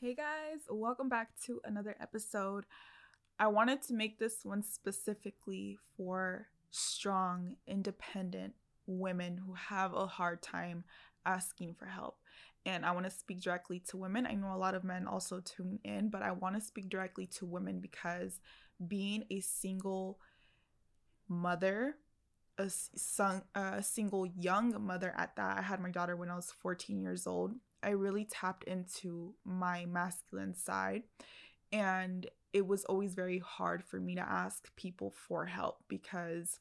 Hey guys, welcome back to another episode. I wanted to make this one specifically for strong, independent women who have a hard time asking for help. And I want to speak directly to women. I know a lot of men also tune in, but I want to speak directly to women because being a single mother, a, son, a single young mother at that, I had my daughter when I was 14 years old I really tapped into my masculine side. And it was always very hard for me to ask people for help because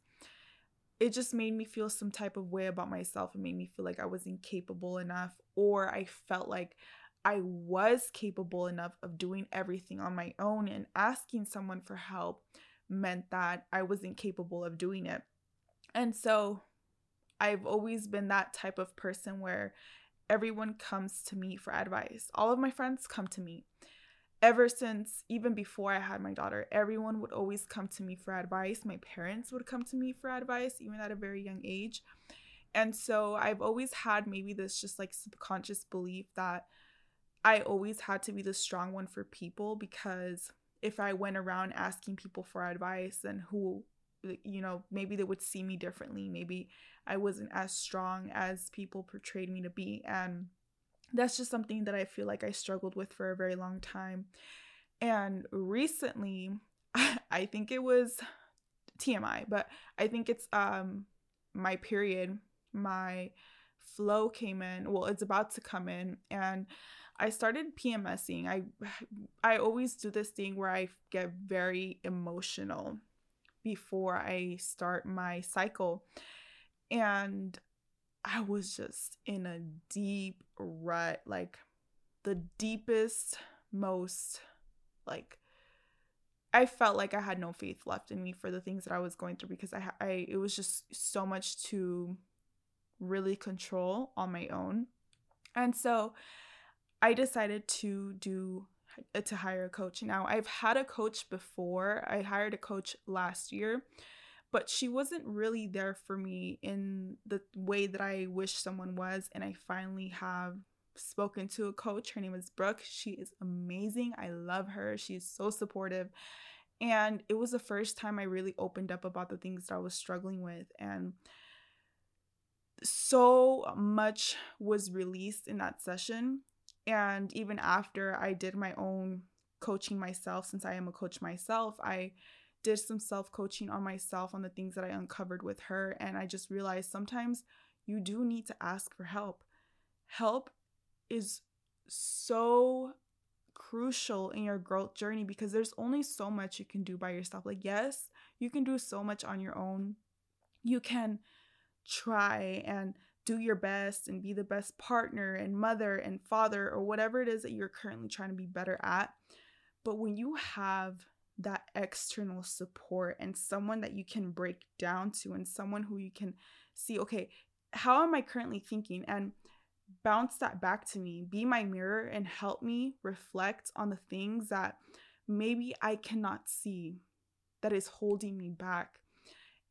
it just made me feel some type of way about myself. It made me feel like I wasn't capable enough, or I felt like I was capable enough of doing everything on my own, and asking someone for help meant that I wasn't capable of doing it. And so I've always been that type of person where everyone comes to me for advice. All of my friends come to me. Ever since, even before I had my daughter, everyone would always come to me for advice. My parents would come to me for advice, even at a very young age. And so I've always had maybe this just like subconscious belief that I always had to be the strong one for people because if I went around asking people for advice, then who you know, maybe they would see me differently. Maybe I wasn't as strong as people portrayed me to be. And that's just something that I feel like I struggled with for a very long time. And recently, I think it was TMI, but I think it's um my period, my flow came in. Well, it's about to come in and I started PMSing. I I always do this thing where I get very emotional before I start my cycle. And I was just in a deep rut, like the deepest, most like I felt like I had no faith left in me for the things that I was going through because I, I it was just so much to really control on my own. And so I decided to do to hire a coach. Now, I've had a coach before. I hired a coach last year, but she wasn't really there for me in the way that I wish someone was. And I finally have spoken to a coach. Her name is Brooke. She is amazing. I love her. She's so supportive. And it was the first time I really opened up about the things that I was struggling with. And so much was released in that session and even after I did my own coaching myself, since I am a coach myself, I did some self coaching on myself on the things that I uncovered with her. And I just realized sometimes you do need to ask for help. Help is so crucial in your growth journey because there's only so much you can do by yourself. Like, yes, you can do so much on your own. You can try and do your best and be the best partner and mother and father or whatever it is that you're currently trying to be better at. But when you have that external support and someone that you can break down to and someone who you can see, okay, how am I currently thinking? And bounce that back to me, be my mirror and help me reflect on the things that maybe I cannot see that is holding me back.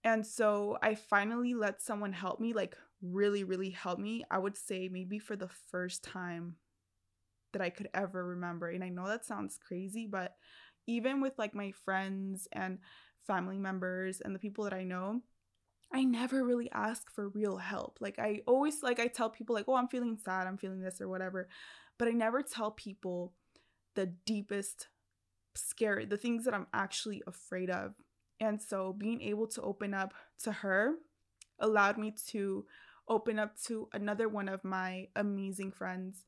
And so I finally let someone help me, like really, really helped me, I would say maybe for the first time that I could ever remember. And I know that sounds crazy, but even with like my friends and family members and the people that I know, I never really ask for real help. Like I always like I tell people like, "Oh, I'm feeling sad, I'm feeling this or whatever." But I never tell people the deepest scary, the things that I'm actually afraid of. And so being able to open up to her allowed me to open up to another one of my amazing friends.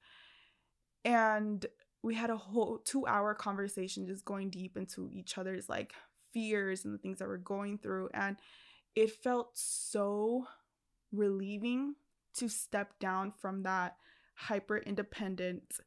And we had a whole two hour conversation just going deep into each other's like fears and the things that we're going through. And it felt so relieving to step down from that hyper independent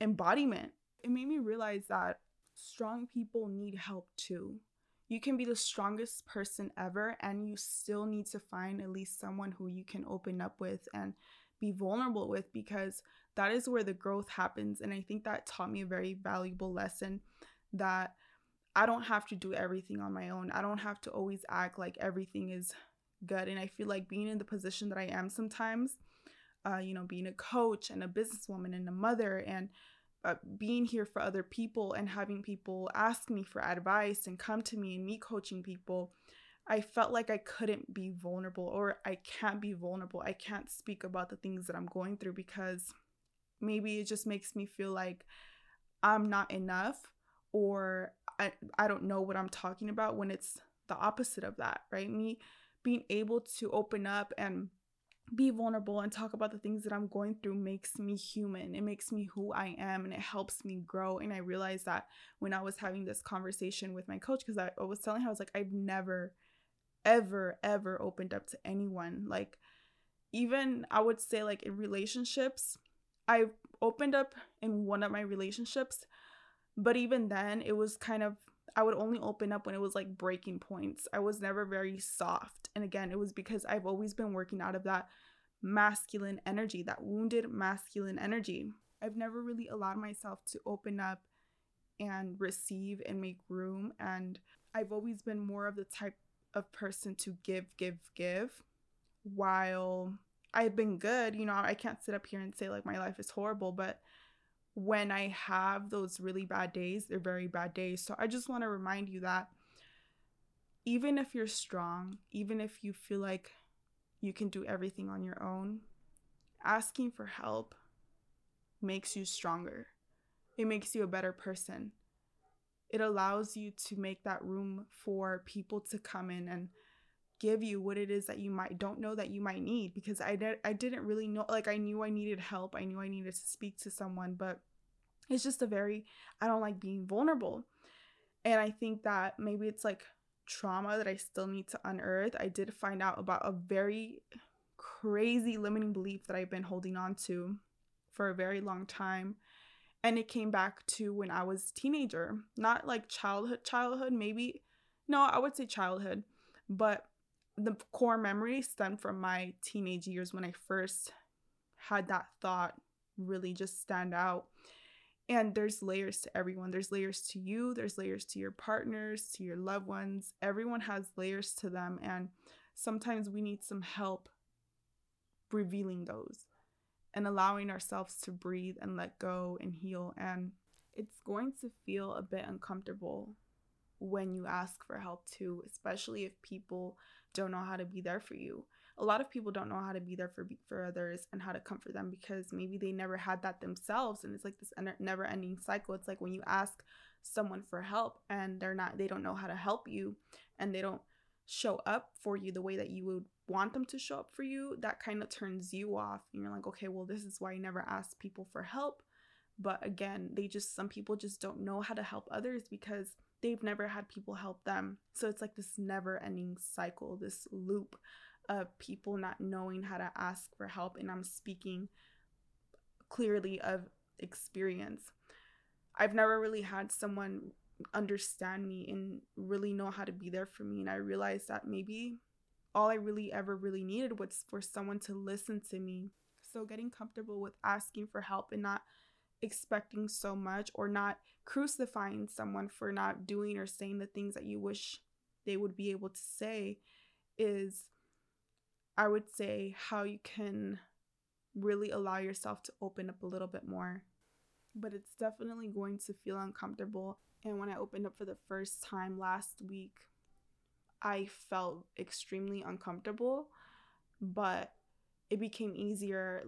embodiment. It made me realize that strong people need help too you can be the strongest person ever and you still need to find at least someone who you can open up with and be vulnerable with because that is where the growth happens. And i think that taught me a very valuable lesson that i don't have to do everything on my own. I don't have to always act like everything is good. And i feel like being in the position that i am sometimes uh, you know being a coach and a businesswoman and a mother and uh, being here for other people and having people ask me for advice and come to me and me coaching people, I felt like I couldn't be vulnerable or I can't be vulnerable. I can't speak about the things that I'm going through because maybe it just makes me feel like I'm not enough or I, I don't know what I'm talking about when it's the opposite of that, right? Me being able to open up and be vulnerable and talk about the things that I'm going through makes me human. It makes me who I am and it helps me grow. And I realized that when I was having this conversation with my coach, because I, was telling her, I was like, I've never, ever, ever opened up to anyone. Like, even I would say, like, in relationships, I opened up in one of my relationships, but even then, it was kind of I would only open up when it was like breaking points. I was never very soft. And again, it was because I've always been working out of that masculine energy, that wounded masculine energy. I've never really allowed myself to open up and receive and make room. And I've always been more of the type of person to give, give, give. While I've been good, you know, I can't sit up here and say like my life is horrible, but when I have those really bad days, they're very bad days. So I just want to remind you that even if you're strong, even if you feel like you can do everything on your own, asking for help makes you stronger. It makes you a better person. It allows you to make that room for people to come in and give you what it is that you might don't know that you might need because I did I didn't really know like I knew I needed help. I knew I needed to speak to someone, but it's just a very I don't like being vulnerable. And I think that maybe it's like trauma that I still need to unearth. I did find out about a very crazy limiting belief that I've been holding on to for a very long time. And it came back to when I was teenager. Not like childhood childhood, maybe no, I would say childhood, but the core memory stemmed from my teenage years when I first had that thought really just stand out and there's layers to everyone. There's layers to you, there's layers to your partners, to your loved ones. Everyone has layers to them. And sometimes we need some help revealing those and allowing ourselves to breathe and let go and heal. And it's going to feel a bit uncomfortable when you ask for help too, especially if people don't know how to be there for you. A lot of people don't know how to be there for for others and how to comfort them because maybe they never had that themselves and it's like this never ending cycle. It's like when you ask someone for help and they're not they don't know how to help you and they don't show up for you the way that you would want them to show up for you that kind of turns you off and you're like okay well this is why I never ask people for help. But again they just some people just don't know how to help others because they've never had people help them so it's like this never ending cycle this loop of people not knowing how to ask for help and I'm speaking clearly of experience. I've never really had someone understand me and really know how to be there for me and I realized that maybe all I really ever really needed was for someone to listen to me. So getting comfortable with asking for help and not expecting so much or not crucifying someone for not doing or saying the things that you wish they would be able to say is I would say how you can really allow yourself to open up a little bit more. But it's definitely going to feel uncomfortable. And when I opened up for the first time last week, I felt extremely uncomfortable, but it became easier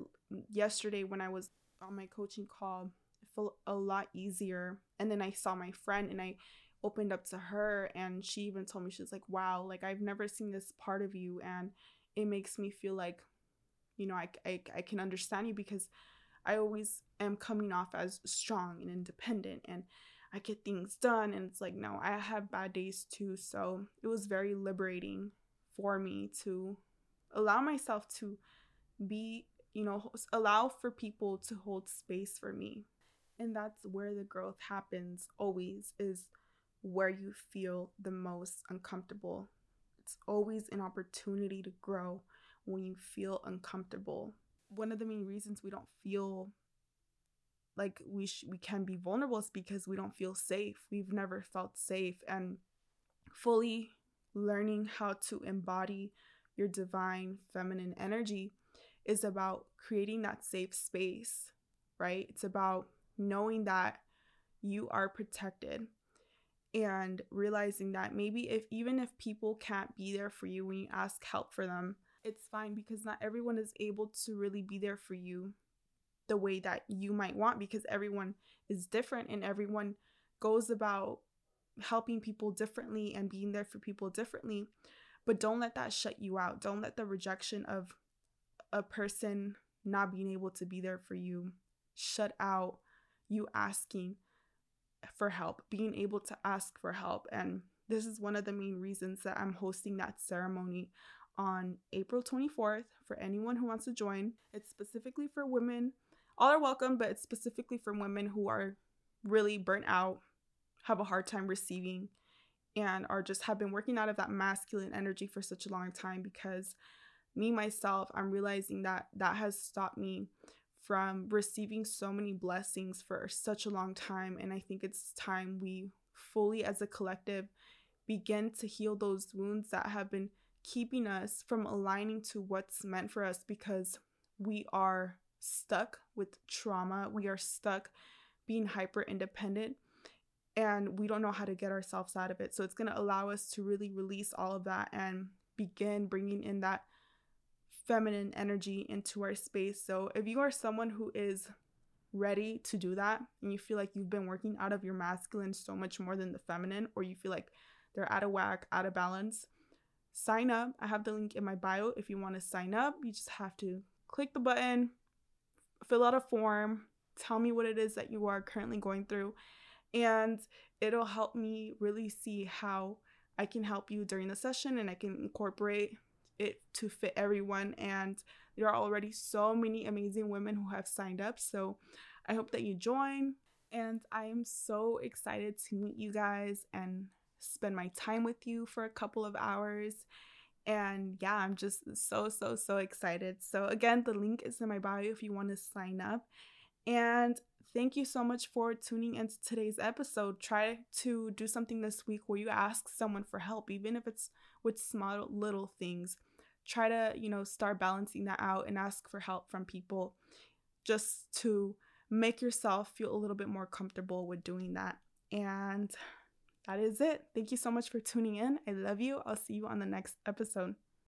yesterday when I was on my coaching call. It felt a lot easier. And then I saw my friend and I opened up to her and she even told me she's like, "Wow, like I've never seen this part of you and it makes me feel like you know I, I, I can understand you because i always am coming off as strong and independent and i get things done and it's like no i have bad days too so it was very liberating for me to allow myself to be you know allow for people to hold space for me and that's where the growth happens always is where you feel the most uncomfortable it's always an opportunity to grow when you feel uncomfortable. One of the main reasons we don't feel like we sh- we can be vulnerable is because we don't feel safe. We've never felt safe and fully learning how to embody your divine feminine energy is about creating that safe space, right? It's about knowing that you are protected and realizing that maybe if even if people can't be there for you when you ask help for them, it's fine because not everyone is able to really be there for you the way that you might want because everyone is different and everyone goes about helping people differently and being there for people differently. But don't let that shut you out. Don't let the rejection of a person not being able to be there for you shut out you asking for help, being able to ask for help. And this is one of the main reasons that I'm hosting that ceremony on April 24th for anyone who wants to join. It's specifically for women. All are welcome, but it's specifically for women who are really burnt out, have a hard time receiving, and are just have been working out of that masculine energy for such a long time because me myself, I'm realizing that that has stopped me from receiving so many blessings for such a long time. And I think it's time we fully, as a collective, begin to heal those wounds that have been keeping us from aligning to what's meant for us because we are stuck with trauma. We are stuck being hyper independent and we don't know how to get ourselves out of it. So it's going to allow us to really release all of that and begin bringing in that feminine energy into our space. So if you are someone who is ready to do that and you feel like you've been working out of your masculine so much more than the feminine, or you feel like they're out of whack, out of balance, sign up. I have the link in my bio if you want to sign up. You just have to click the button, fill out a form, tell me what it is that you are currently going through, and it'll help me really see how I can help you during the session and I can incorporate it to fit everyone. And there are already so many amazing women who have signed up. So I hope that you join. And I am so excited to meet you guys and spend my time with you for a couple of hours. And yeah, I'm just so, so, so excited. So, again, the link is in my bio if you want to sign up. And thank you so much for tuning into today's episode. Try to do something this week where you ask someone for help, even if it's with small little things try to, you know, start balancing that out and ask for help from people just to make yourself feel a little bit more comfortable with doing that. And that is it. Thank you so much for tuning in. I love you. I'll see you on the next episode.